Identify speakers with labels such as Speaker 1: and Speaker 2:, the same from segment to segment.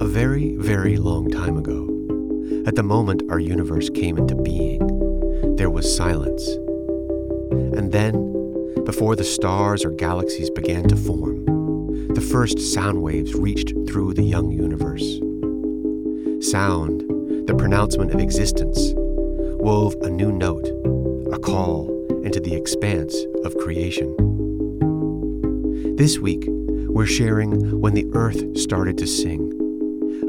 Speaker 1: A very, very long time ago, at the moment our universe came into being, there was silence. And then, before the stars or galaxies began to form, the first sound waves reached through the young universe. Sound, the pronouncement of existence, wove a new note, a call into the expanse of creation. This week, we're sharing When the Earth Started to Sing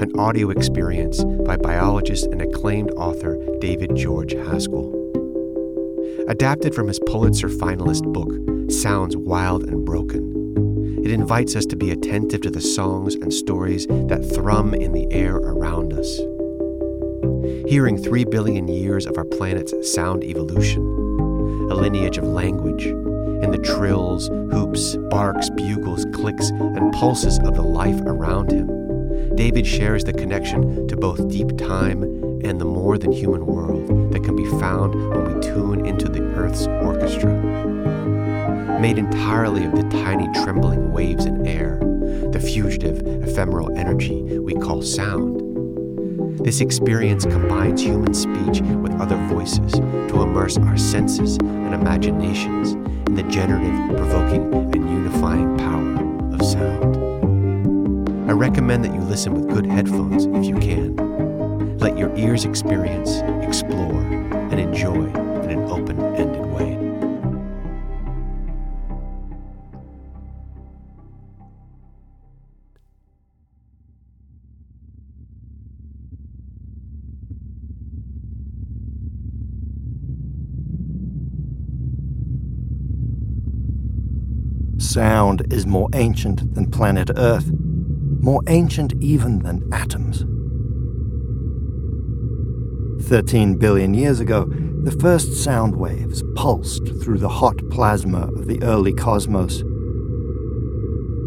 Speaker 1: an audio experience by biologist and acclaimed author David George Haskell. Adapted from his Pulitzer finalist book, Sounds Wild and Broken, it invites us to be attentive to the songs and stories that thrum in the air around us. Hearing three billion years of our planet's sound evolution, a lineage of language, and the trills, hoops, barks, bugles, clicks, and pulses of the life around him David shares the connection to both deep time and the more than human world that can be found when we tune into the Earth's orchestra. Made entirely of the tiny trembling waves in air, the fugitive, ephemeral energy we call sound. This experience combines human speech with other voices to immerse our senses and imaginations in the generative, provoking, and unifying power of sound. I recommend that you listen with good headphones if you can. Let your ears experience, explore, and enjoy in an open ended way.
Speaker 2: Sound is more ancient than planet Earth more ancient even than atoms. 13 billion years ago, the first sound waves pulsed through the hot plasma of the early cosmos.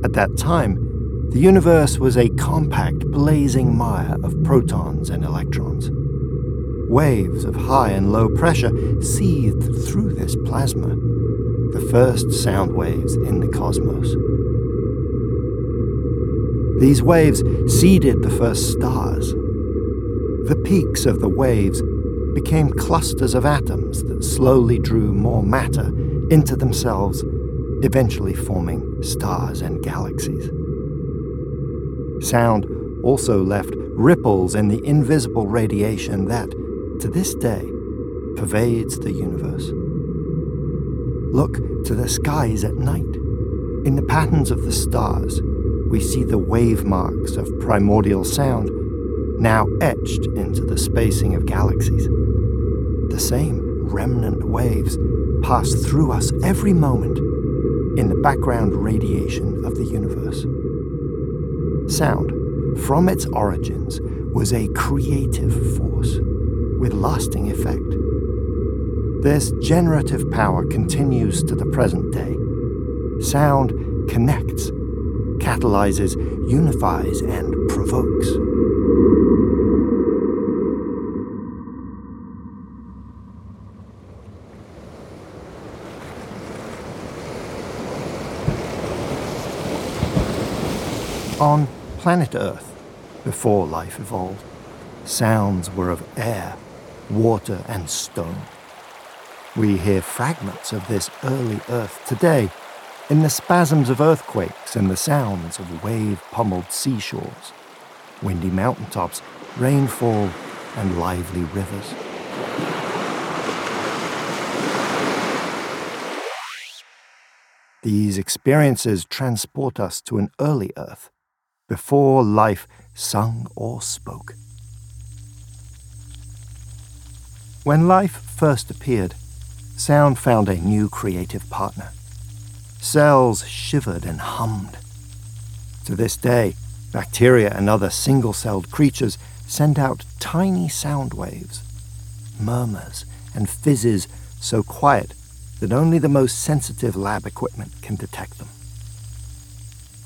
Speaker 2: At that time, the universe was a compact, blazing mire of protons and electrons. Waves of high and low pressure seethed through this plasma, the first sound waves in the cosmos. These waves seeded the first stars. The peaks of the waves became clusters of atoms that slowly drew more matter into themselves, eventually forming stars and galaxies. Sound also left ripples in the invisible radiation that, to this day, pervades the universe. Look to the skies at night. In the patterns of the stars, we see the wave marks of primordial sound now etched into the spacing of galaxies. The same remnant waves pass through us every moment in the background radiation of the universe. Sound, from its origins, was a creative force with lasting effect. This generative power continues to the present day. Sound connects catalyzes, unifies, and provokes. On planet Earth, before life evolved, sounds were of air, water, and stone. We hear fragments of this early Earth today in the spasms of earthquakes and the sounds of wave pummeled seashores, windy mountaintops, rainfall, and lively rivers. These experiences transport us to an early Earth, before life sung or spoke. When life first appeared, sound found a new creative partner. Cells shivered and hummed. To this day, bacteria and other single celled creatures send out tiny sound waves, murmurs, and fizzes so quiet that only the most sensitive lab equipment can detect them.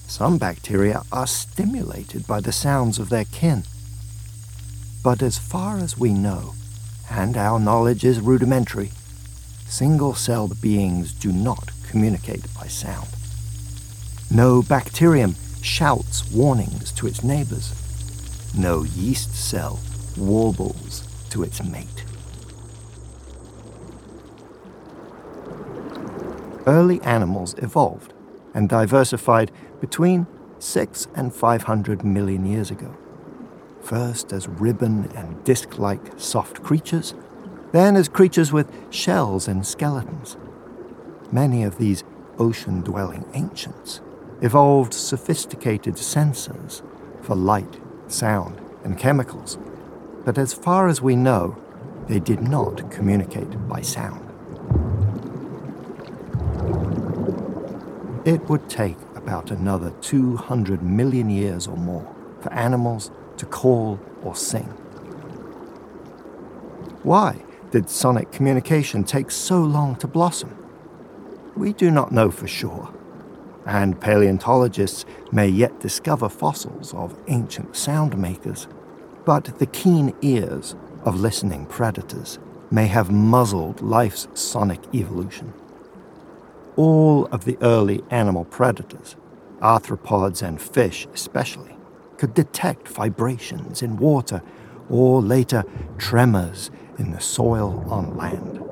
Speaker 2: Some bacteria are stimulated by the sounds of their kin. But as far as we know, and our knowledge is rudimentary, single celled beings do not communicate by sound. No bacterium shouts warnings to its neighbors. No yeast cell warbles to its mate. Early animals evolved and diversified between 6 and 500 million years ago. First as ribbon and disc like soft creatures, then as creatures with shells and skeletons. Many of these ocean dwelling ancients evolved sophisticated sensors for light, sound, and chemicals, but as far as we know, they did not communicate by sound. It would take about another 200 million years or more for animals to call or sing. Why did sonic communication take so long to blossom? We do not know for sure, and paleontologists may yet discover fossils of ancient sound makers, but the keen ears of listening predators may have muzzled life's sonic evolution all of the early animal predators, arthropods and fish especially, could detect vibrations in water or later tremors in the soil on land.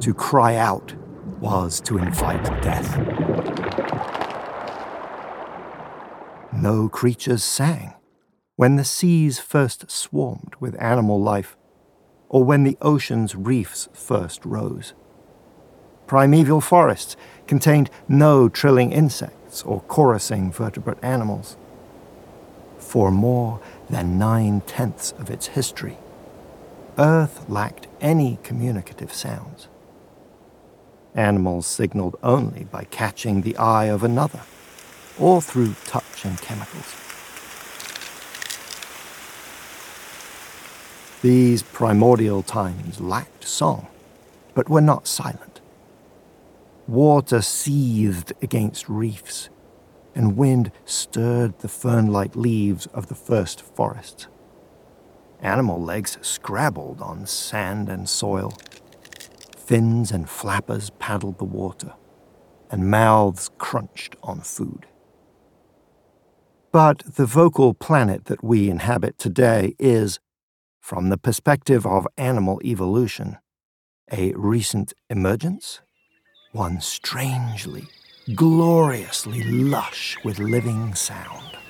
Speaker 2: To cry out was to invite death. No creatures sang when the seas first swarmed with animal life or when the ocean's reefs first rose. Primeval forests contained no trilling insects or chorusing vertebrate animals. For more than nine tenths of its history, Earth lacked any communicative sounds. Animals signaled only by catching the eye of another or through touch and chemicals. These primordial times lacked song, but were not silent. Water seethed against reefs, and wind stirred the fern like leaves of the first forests. Animal legs scrabbled on sand and soil. Fins and flappers paddled the water, and mouths crunched on food. But the vocal planet that we inhabit today is, from the perspective of animal evolution, a recent emergence one strangely, gloriously lush with living sound.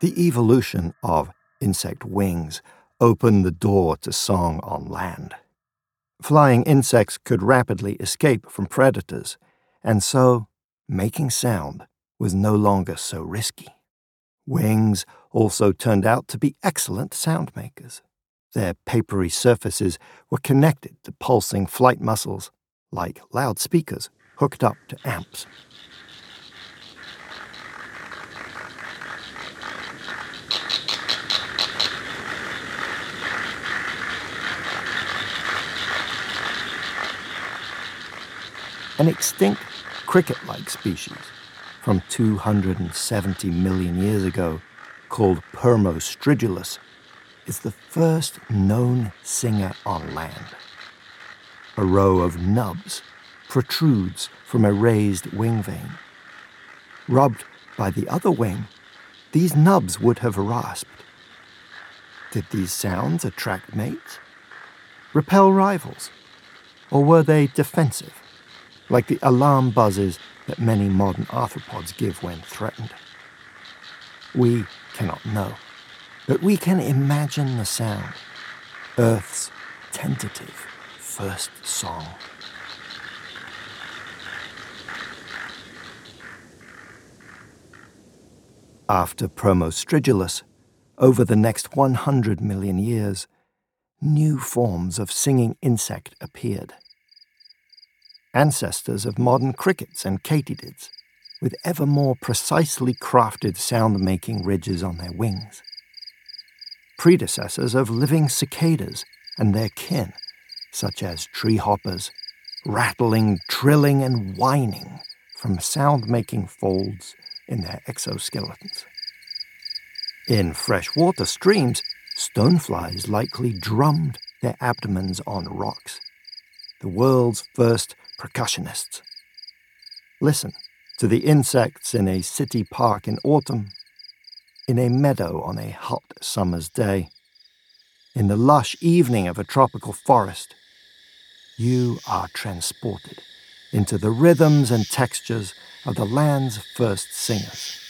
Speaker 2: The evolution of insect wings opened the door to song on land. Flying insects could rapidly escape from predators, and so making sound was no longer so risky. Wings also turned out to be excellent sound makers. Their papery surfaces were connected to pulsing flight muscles, like loudspeakers hooked up to amps. An extinct cricket like species from 270 million years ago called Permostridulus is the first known singer on land. A row of nubs protrudes from a raised wing vein. Rubbed by the other wing, these nubs would have rasped. Did these sounds attract mates? Repel rivals? Or were they defensive? Like the alarm buzzes that many modern arthropods give when threatened. We cannot know, but we can imagine the sound, Earth's tentative, first song. After Permostridulus, over the next 100 million years, new forms of singing insect appeared. Ancestors of modern crickets and katydids, with ever more precisely crafted sound making ridges on their wings. Predecessors of living cicadas and their kin, such as tree hoppers, rattling, trilling, and whining from sound making folds in their exoskeletons. In freshwater streams, stoneflies likely drummed their abdomens on rocks, the world's first percussionists. Listen to the insects in a city park in autumn, in a meadow on a hot summer's day, in the lush evening of a tropical forest. You are transported into the rhythms and textures of the land's first singers.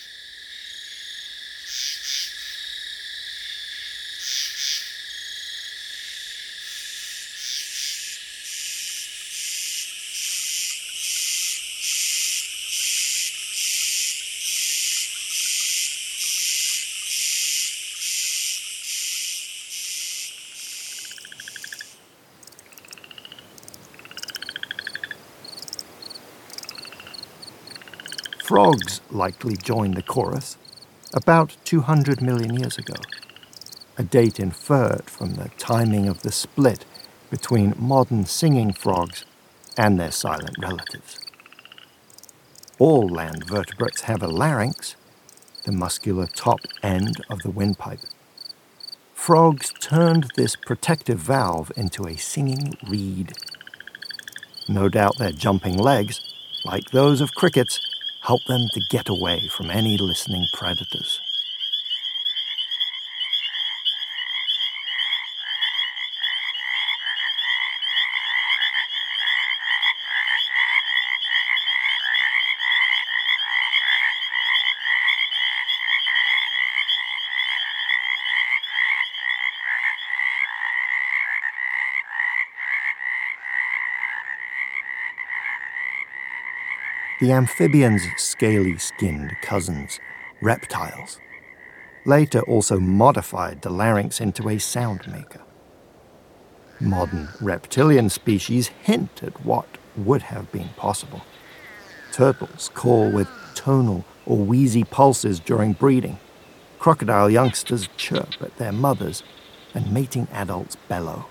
Speaker 2: Frogs likely joined the chorus about 200 million years ago, a date inferred from the timing of the split between modern singing frogs and their silent relatives. All land vertebrates have a larynx, the muscular top end of the windpipe. Frogs turned this protective valve into a singing reed. No doubt their jumping legs, like those of crickets, help them to get away from any listening predators. The amphibians' scaly skinned cousins, reptiles. Later also modified the larynx into a sound maker. Modern reptilian species hint at what would have been possible. Turtles call with tonal or wheezy pulses during breeding. Crocodile youngsters chirp at their mothers, and mating adults bellow.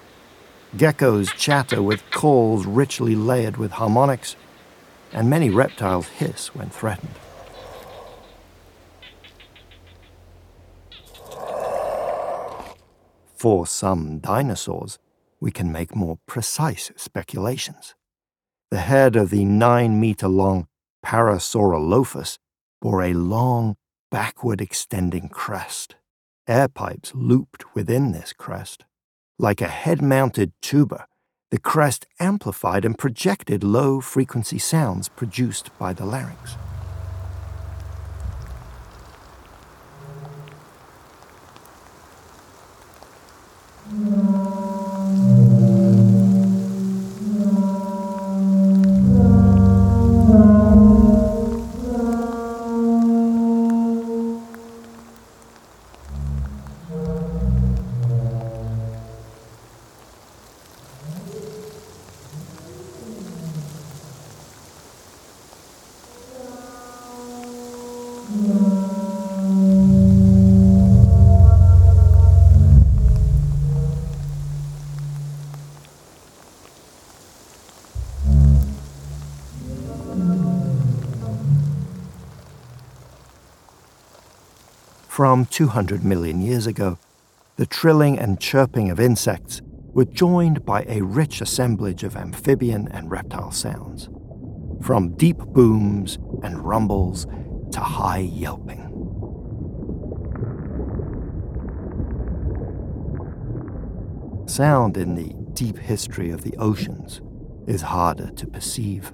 Speaker 2: Geckos chatter with calls richly layered with harmonics and many reptiles hiss when threatened. For some dinosaurs, we can make more precise speculations. The head of the nine meter long Parasaurolophus bore a long, backward extending crest, air pipes looped within this crest. Like a head mounted tuba, the crest amplified and projected low frequency sounds produced by the larynx. From 200 million years ago, the trilling and chirping of insects were joined by a rich assemblage of amphibian and reptile sounds, from deep booms and rumbles to high yelping. Sound in the deep history of the oceans is harder to perceive.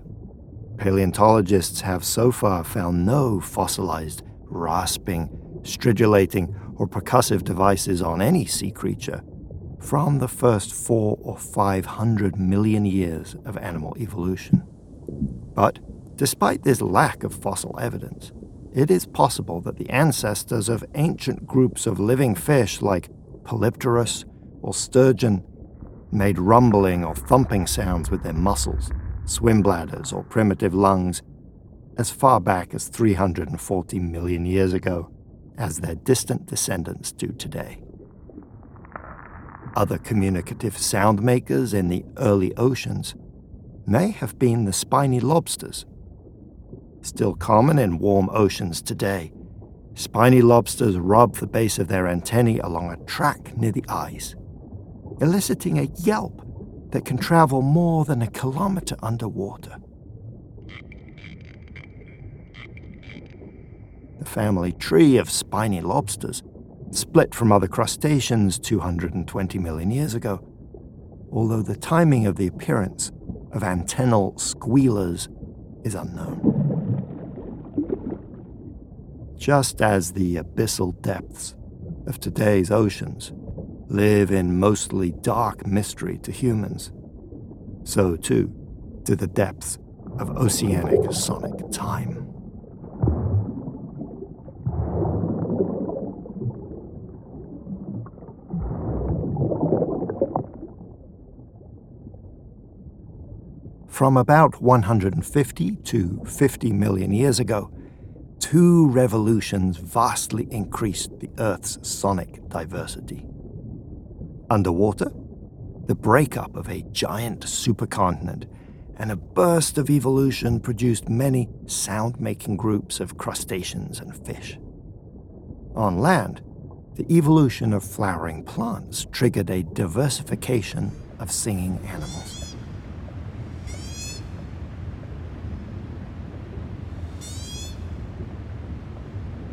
Speaker 2: Paleontologists have so far found no fossilized rasping, stridulating, or percussive devices on any sea creature from the first four or five hundred million years of animal evolution. But despite this lack of fossil evidence, it is possible that the ancestors of ancient groups of living fish like Polypterus or sturgeon made rumbling or thumping sounds with their muscles, swim bladders, or primitive lungs as far back as 340 million years ago, as their distant descendants do today. Other communicative sound makers in the early oceans may have been the spiny lobsters. Still common in warm oceans today, spiny lobsters rub the base of their antennae along a track near the eyes, eliciting a yelp that can travel more than a kilometer underwater. The family tree of spiny lobsters split from other crustaceans 220 million years ago, although the timing of the appearance of antennal squealers is unknown. Just as the abyssal depths of today's oceans live in mostly dark mystery to humans, so too do the depths of oceanic sonic time. From about 150 to 50 million years ago, two revolutions vastly increased the Earth's sonic diversity. Underwater, the breakup of a giant supercontinent and a burst of evolution produced many sound making groups of crustaceans and fish. On land, the evolution of flowering plants triggered a diversification of singing animals.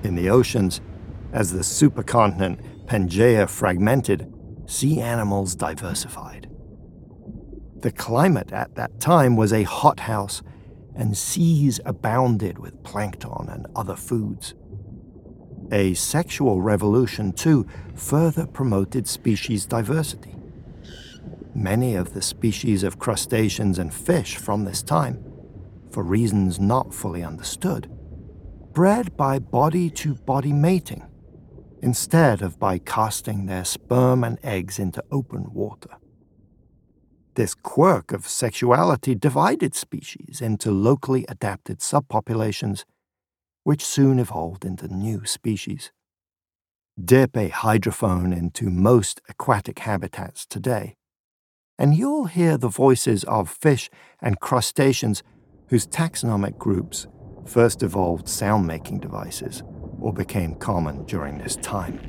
Speaker 2: In the oceans, as the supercontinent Pangaea fragmented, sea animals diversified. The climate at that time was a hothouse, and seas abounded with plankton and other foods. A sexual revolution, too, further promoted species diversity. Many of the species of crustaceans and fish from this time, for reasons not fully understood, bred by body to body mating, instead of by casting their sperm and eggs into open water. This quirk of sexuality divided species into locally adapted subpopulations, which soon evolved into new species. Dip a hydrophone into most aquatic habitats today, and you'll hear the voices of fish and crustaceans whose taxonomic groups first evolved sound making devices or became common during this time.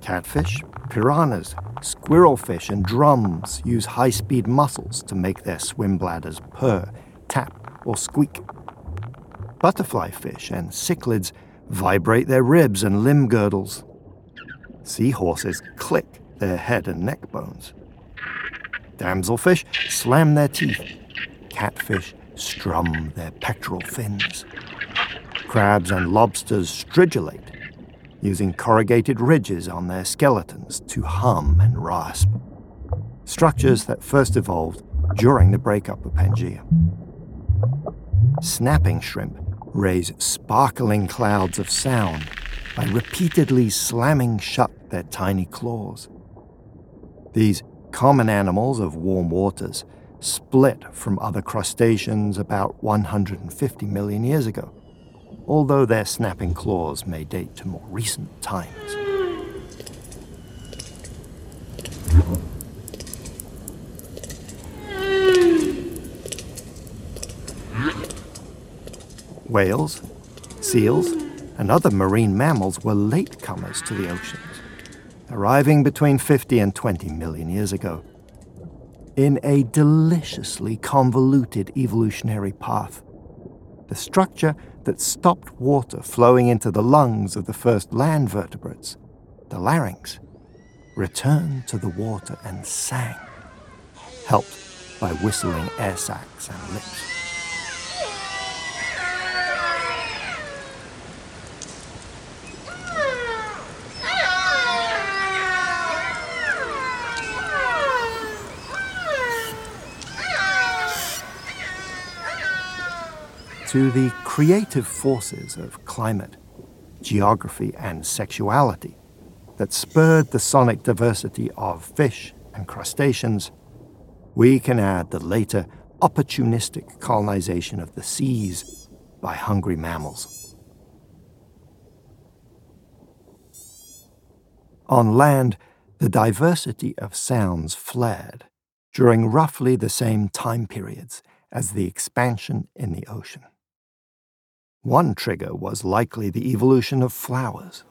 Speaker 2: Catfish, piranhas, squirrelfish, and drums use high speed muscles to make their swim bladders purr, tap, or squeak. Butterfly fish and cichlids vibrate their ribs and limb girdles. Seahorses click their head and neck bones. Damselfish slam their teeth. Catfish strum their pectoral fins. Crabs and lobsters stridulate, using corrugated ridges on their skeletons to hum and rasp. Structures that first evolved during the breakup of Pangaea. Snapping shrimp raise sparkling clouds of sound by repeatedly slamming shut their tiny claws. These common animals of warm waters split from other crustaceans about 150 million years ago, although their snapping claws may date to more recent times. Whales, seals, and other marine mammals were latecomers to the oceans, arriving between 50 and 20 million years ago. In a deliciously convoluted evolutionary path, the structure that stopped water flowing into the lungs of the first land vertebrates, the larynx, returned to the water and sang, helped by whistling air sacs and lips. To the creative forces of climate, geography, and sexuality that spurred the sonic diversity of fish and crustaceans, we can add the later opportunistic colonization of the seas by hungry mammals. On land, the diversity of sounds flared during roughly the same time periods as the expansion in the ocean. One trigger was likely the evolution of flowers,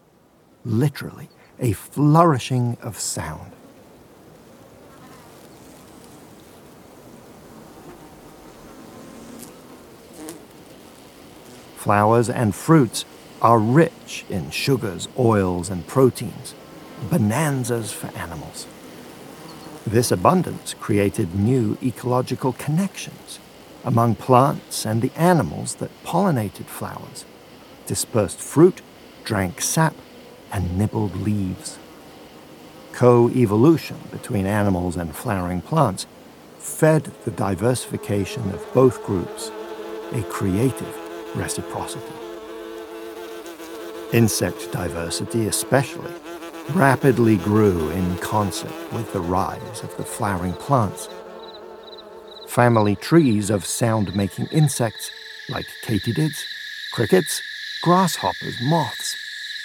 Speaker 2: literally, a flourishing of sound. Flowers and fruits are rich in sugars, oils, and proteins, bonanzas for animals. This abundance created new ecological connections among plants and the animals that pollinated flowers, dispersed fruit, drank sap, and nibbled leaves. Co evolution between animals and flowering plants fed the diversification of both groups, a creative reciprocity. Insect diversity, especially, rapidly grew in concert with the rise of the flowering plants family trees of sound making insects like katydids, crickets, grasshoppers, moths,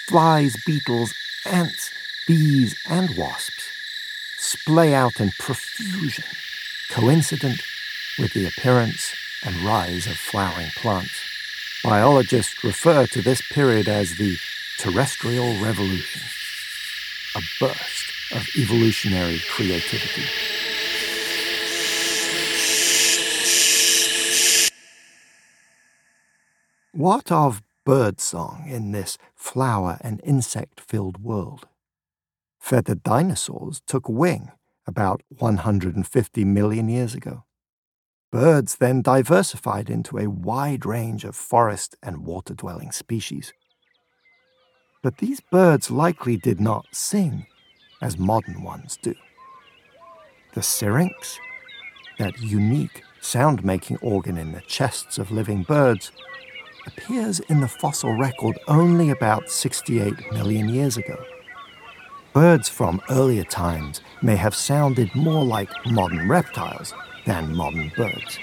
Speaker 2: flies, beetles, ants, bees, and wasps splay out in profusion, coincident with the appearance and rise of flowering plants. Biologists refer to this period as the terrestrial revolution, a burst of evolutionary creativity. What of birdsong in this flower and insect filled world? Feathered dinosaurs took wing about 150 million years ago. Birds then diversified into a wide range of forest and water dwelling species. But these birds likely did not sing as modern ones do. The syrinx, that unique sound making organ in the chests of living birds, appears in the fossil record only about 68 million years ago. Birds from earlier times may have sounded more like modern reptiles than modern birds.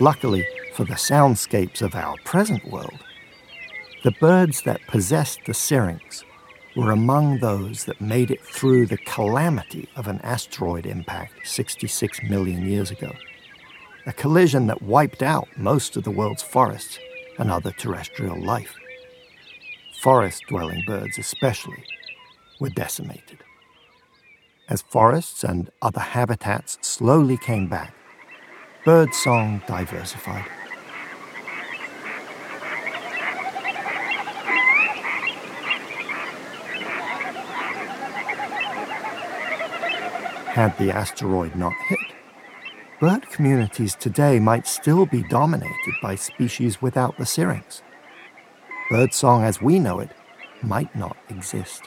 Speaker 2: Luckily for the soundscapes of our present world, the birds that possessed the syrinx were among those that made it through the calamity of an asteroid impact 66 million years ago. A collision that wiped out most of the world's forests and other terrestrial life. Forest dwelling birds, especially, were decimated. As forests and other habitats slowly came back, birdsong diversified. Had the asteroid not hit. Bird communities today might still be dominated by species without the syrinx. Birdsong as we know it might not exist.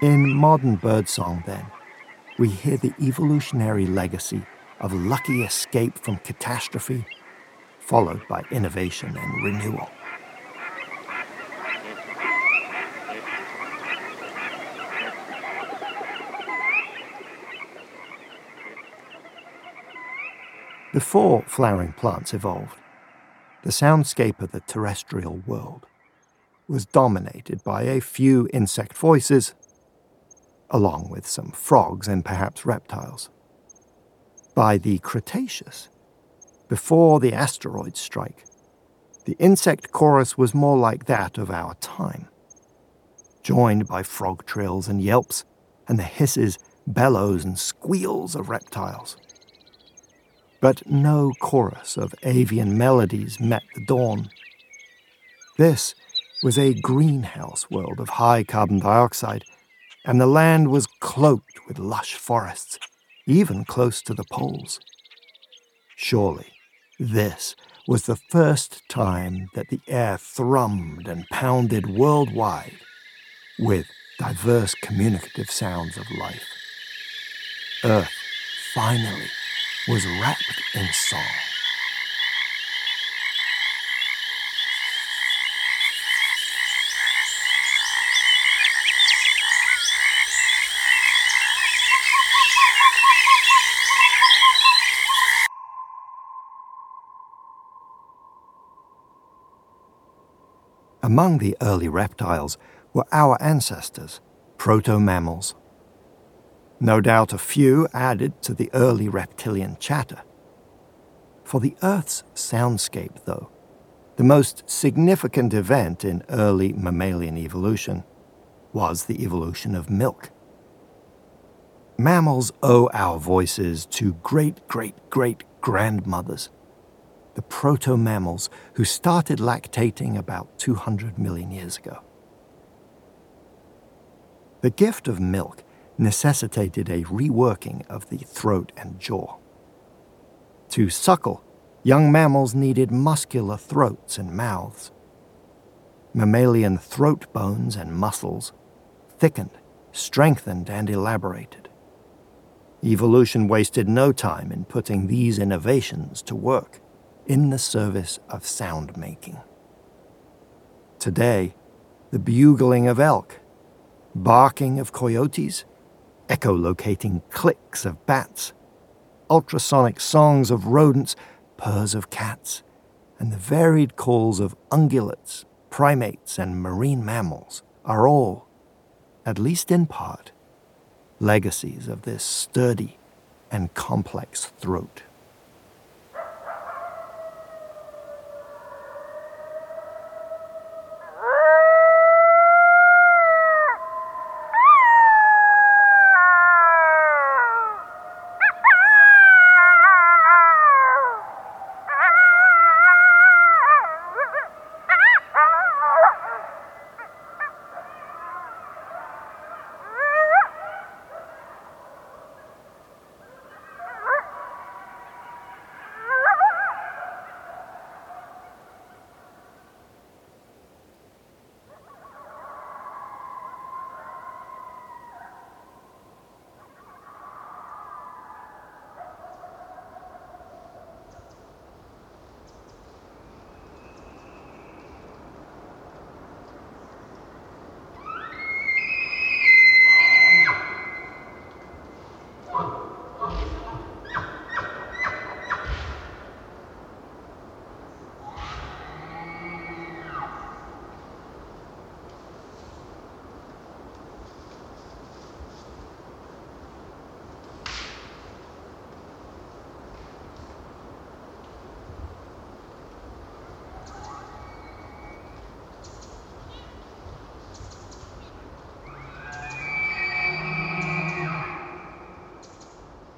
Speaker 2: In modern birdsong, then, we hear the evolutionary legacy of lucky escape from catastrophe, followed by innovation and renewal. Before flowering plants evolved, the soundscape of the terrestrial world was dominated by a few insect voices, along with some frogs and perhaps reptiles. By the Cretaceous, before the asteroid strike, the insect chorus was more like that of our time, joined by frog trills and yelps and the hisses, bellows, and squeals of reptiles. But no chorus of avian melodies met the dawn. This was a greenhouse world of high carbon dioxide, and the land was cloaked with lush forests, even close to the poles. Surely, this was the first time that the air thrummed and pounded worldwide with diverse communicative sounds of life. Earth finally was wrapped in song. Among the early reptiles were our ancestors, proto mammals. No doubt a few added to the early reptilian chatter. For the Earth's soundscape, though, the most significant event in early mammalian evolution was the evolution of milk. Mammals owe our voices to great great great grandmothers the proto mammals who started lactating about 200 million years ago. The gift of milk necessitated a reworking of the throat and jaw. To suckle, young mammals needed muscular throats and mouths. Mammalian throat bones and muscles thickened, strengthened, and elaborated. Evolution wasted no time in putting these innovations to work in the service of sound making. Today, the bugling of elk, barking of coyotes, echolocating clicks of bats, ultrasonic songs of rodents, purrs of cats, and the varied calls of ungulates, primates, and marine mammals are all, at least in part, legacies of this sturdy and complex throat.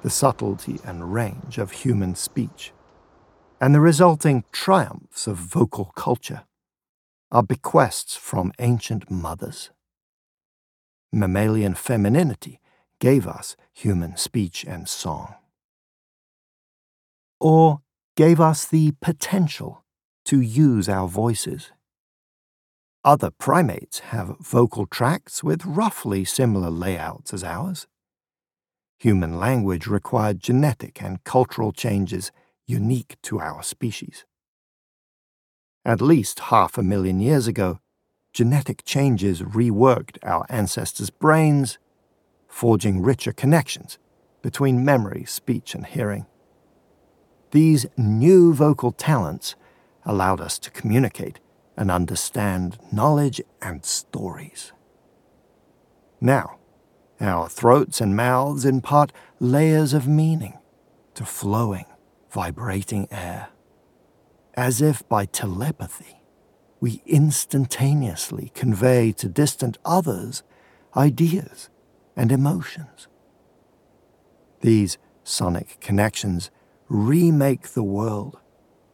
Speaker 2: the subtlety and range of human speech, and the resulting triumphs of vocal culture are bequests from ancient mothers. Mammalian femininity gave us human speech and song. Or gave us the potential to use our voices. Other primates have vocal tracts with roughly similar layouts as ours. Human language required genetic and cultural changes unique to our species. At least half a million years ago, genetic changes reworked our ancestors' brains, forging richer connections between memory, speech, and hearing. These new vocal talents allowed us to communicate and understand knowledge and stories. Now, our throats and mouths impart layers of meaning to flowing, vibrating air. As if by telepathy, we instantaneously convey to distant others ideas and emotions. These sonic connections remake the world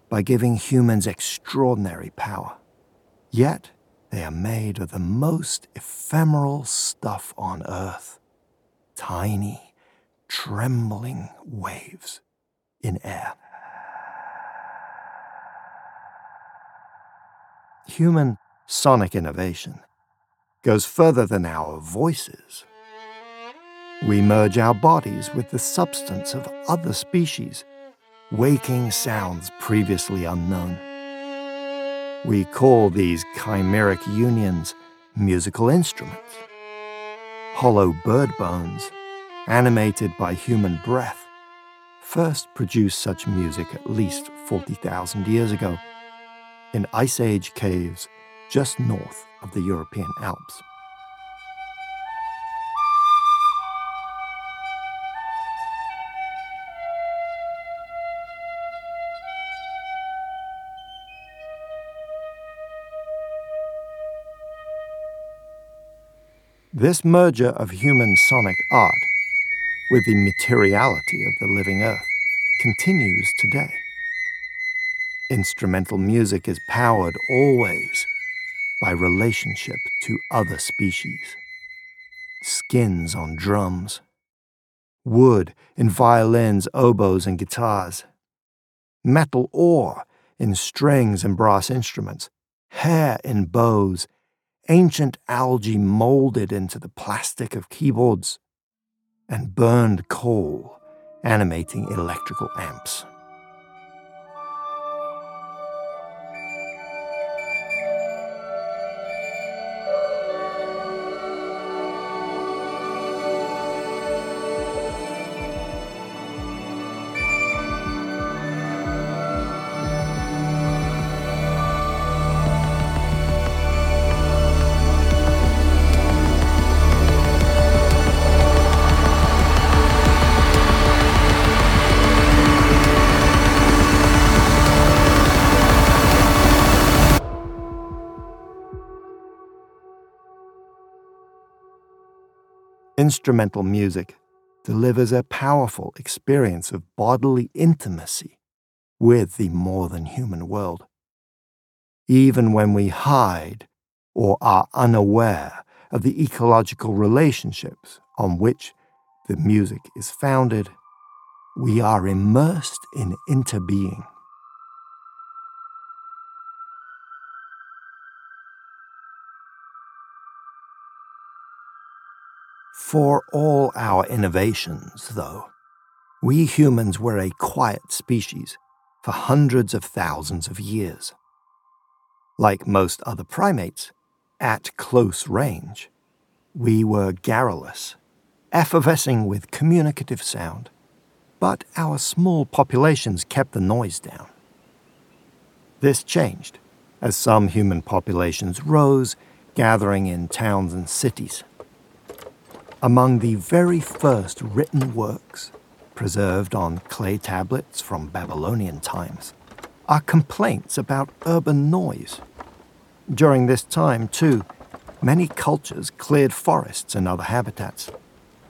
Speaker 2: by giving humans extraordinary power. Yet, they are made of the most ephemeral stuff on earth tiny, trembling waves in air. Human sonic innovation goes further than our voices. We merge our bodies with the substance of other species, waking sounds previously unknown. We call these chimeric unions musical instruments. Hollow bird bones, animated by human breath, first produced such music at least 40,000 years ago in Ice Age caves just north of the European Alps. This merger of human sonic art with the materiality of the living earth continues today. Instrumental music is powered always by relationship to other species. Skins on drums, wood in violins, oboes, and guitars, metal ore in strings and brass instruments, hair in bows, ancient algae molded into the plastic of keyboards, and burned coal animating electrical amps. Instrumental music delivers a powerful experience of bodily intimacy with the more than human world. Even when we hide or are unaware of the ecological relationships on which the music is founded, we are immersed in interbeing. For all our innovations, though, we humans were a quiet species for hundreds of thousands of years. Like most other primates, at close range, we were garrulous, effervescing with communicative sound, but our small populations kept the noise down. This changed as some human populations rose, gathering in towns and cities. Among the very first written works preserved on clay tablets from Babylonian times are complaints about urban noise. During this time, too, many cultures cleared forests and other habitats.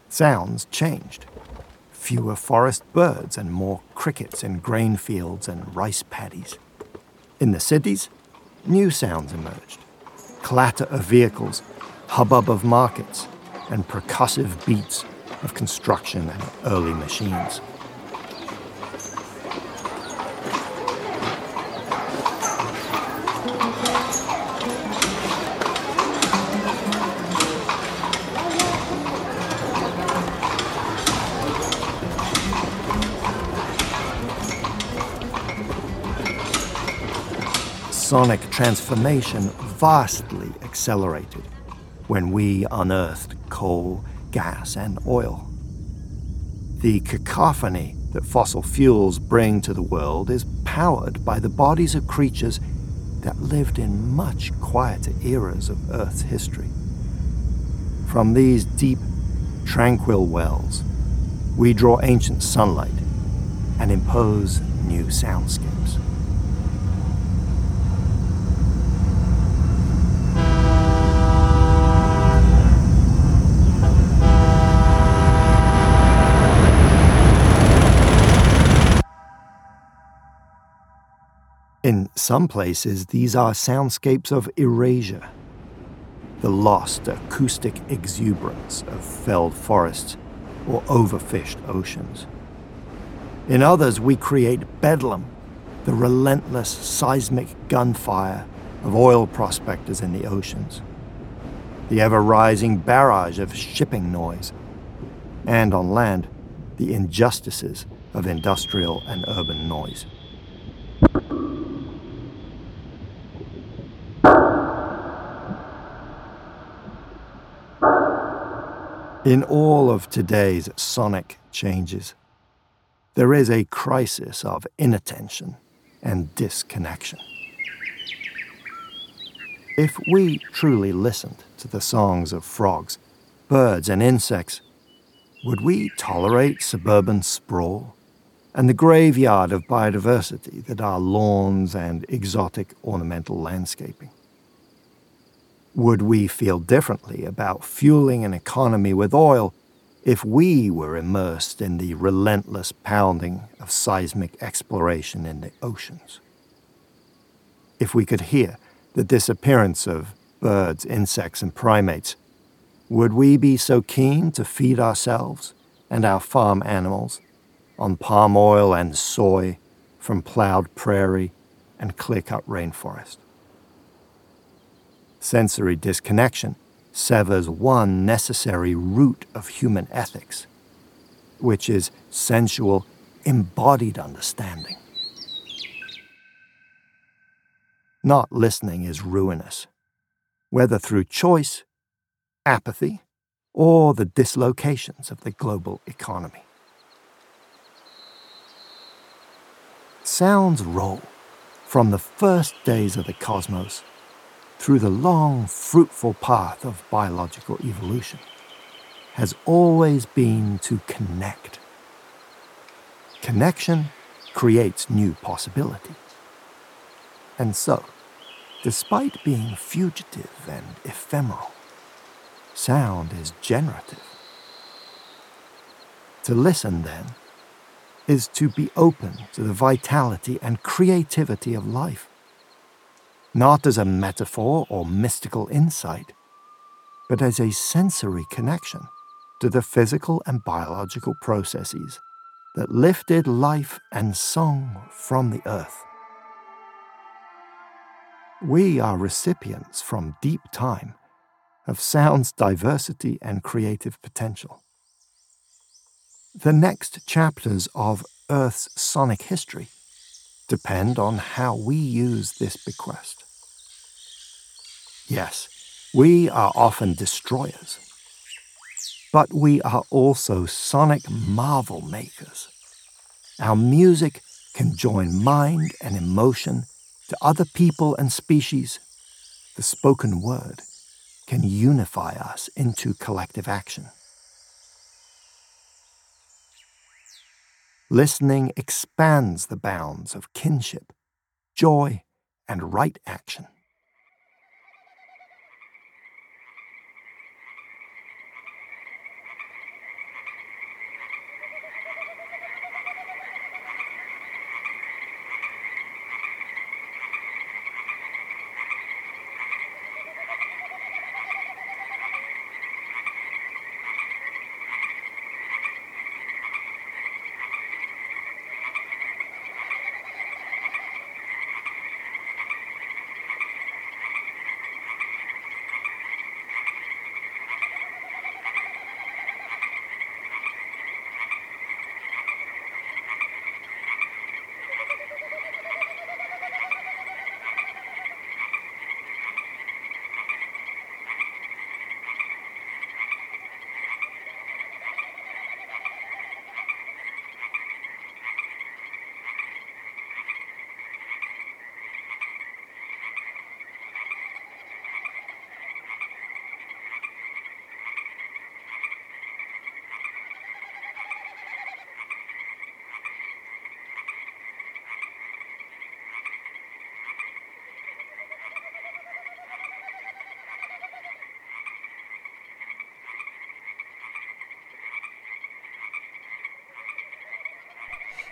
Speaker 2: Sounds changed. Fewer forest birds and more crickets in grain fields and rice paddies. In the cities, new sounds emerged clatter of vehicles, hubbub of markets, and percussive beats of construction and early machines. Sonic transformation vastly accelerated when we unearthed coal, gas, and oil. The cacophony that fossil fuels bring to the world is powered by the bodies of creatures that lived in much quieter eras of Earth's history. From these deep, tranquil wells, we draw ancient sunlight and impose new soundscapes. In some places, these are soundscapes of erasure, the lost acoustic exuberance of felled forests or overfished oceans. In others, we create bedlam, the relentless seismic gunfire of oil prospectors in the oceans, the ever rising barrage of shipping noise, and on land, the injustices of industrial and urban noise. In all of today's sonic changes, there is a crisis of inattention and disconnection. If we truly listened to the songs of frogs, birds, and insects, would we tolerate suburban sprawl and the graveyard of biodiversity that are lawns and exotic ornamental landscaping? Would we feel differently about fueling an economy with oil if we were immersed in the relentless pounding of seismic exploration in the oceans? If we could hear the disappearance of birds, insects, and primates, would we be so keen to feed ourselves and our farm animals on palm oil and soy from plowed prairie and clear cut rainforest? Sensory disconnection severs one necessary root of human ethics, which is sensual, embodied understanding. Not listening is ruinous, whether through choice, apathy, or the dislocations of the global economy. Sounds roll from the first days of the cosmos through the long, fruitful path of biological evolution has always been to connect. Connection creates new possibilities. And so, despite being fugitive and ephemeral, sound is generative. To listen, then, is to be open to the vitality and creativity of life not as a metaphor or mystical insight, but as a sensory connection to the physical and biological processes that lifted life and song from the earth. We are recipients from deep time of sound's diversity and creative potential. The next chapters of Earth's sonic history depend on how we use this bequest. Yes, we are often destroyers, but we are also sonic marvel makers. Our music can join mind and emotion to other people and species. The spoken word can unify us into collective action. Listening expands the bounds of kinship, joy, and right action.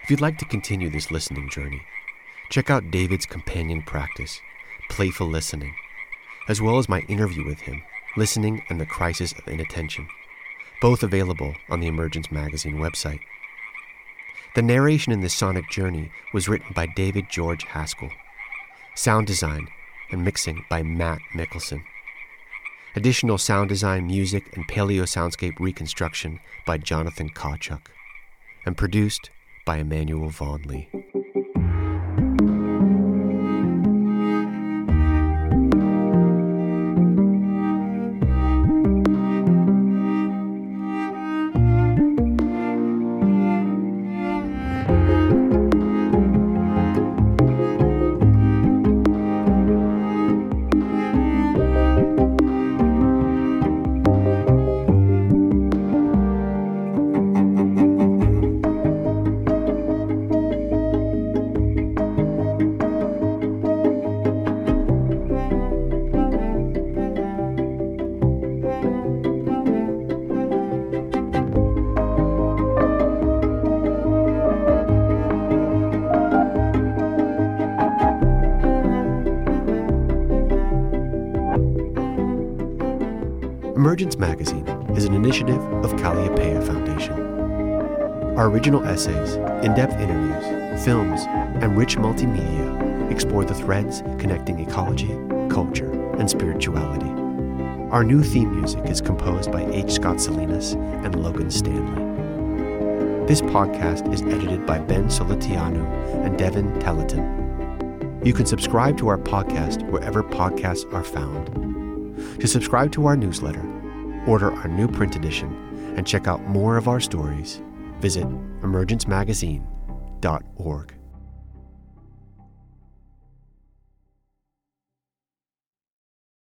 Speaker 1: If you'd like to continue this listening journey, Check out David's companion practice, Playful Listening, as well as my interview with him, Listening and the Crisis of Inattention, both available on the Emergence Magazine website. The narration in this sonic journey was written by David George Haskell. Sound design and mixing by Matt Mickelson. Additional sound design, music, and paleo soundscape reconstruction by Jonathan Kawchuk. And produced by Emmanuel Vaughan Emergence Magazine is an initiative of Kalliopeia Foundation. Our original essays, in depth interviews, films, and rich multimedia explore the threads connecting ecology, culture, and spirituality. Our new theme music is composed by H. Scott Salinas and Logan Stanley. This podcast is edited by Ben Solitiano and Devin Telleton. You can subscribe to our podcast wherever podcasts are found. To subscribe to our newsletter, order our new print edition, and check out more of our stories, visit emergencemagazine.org.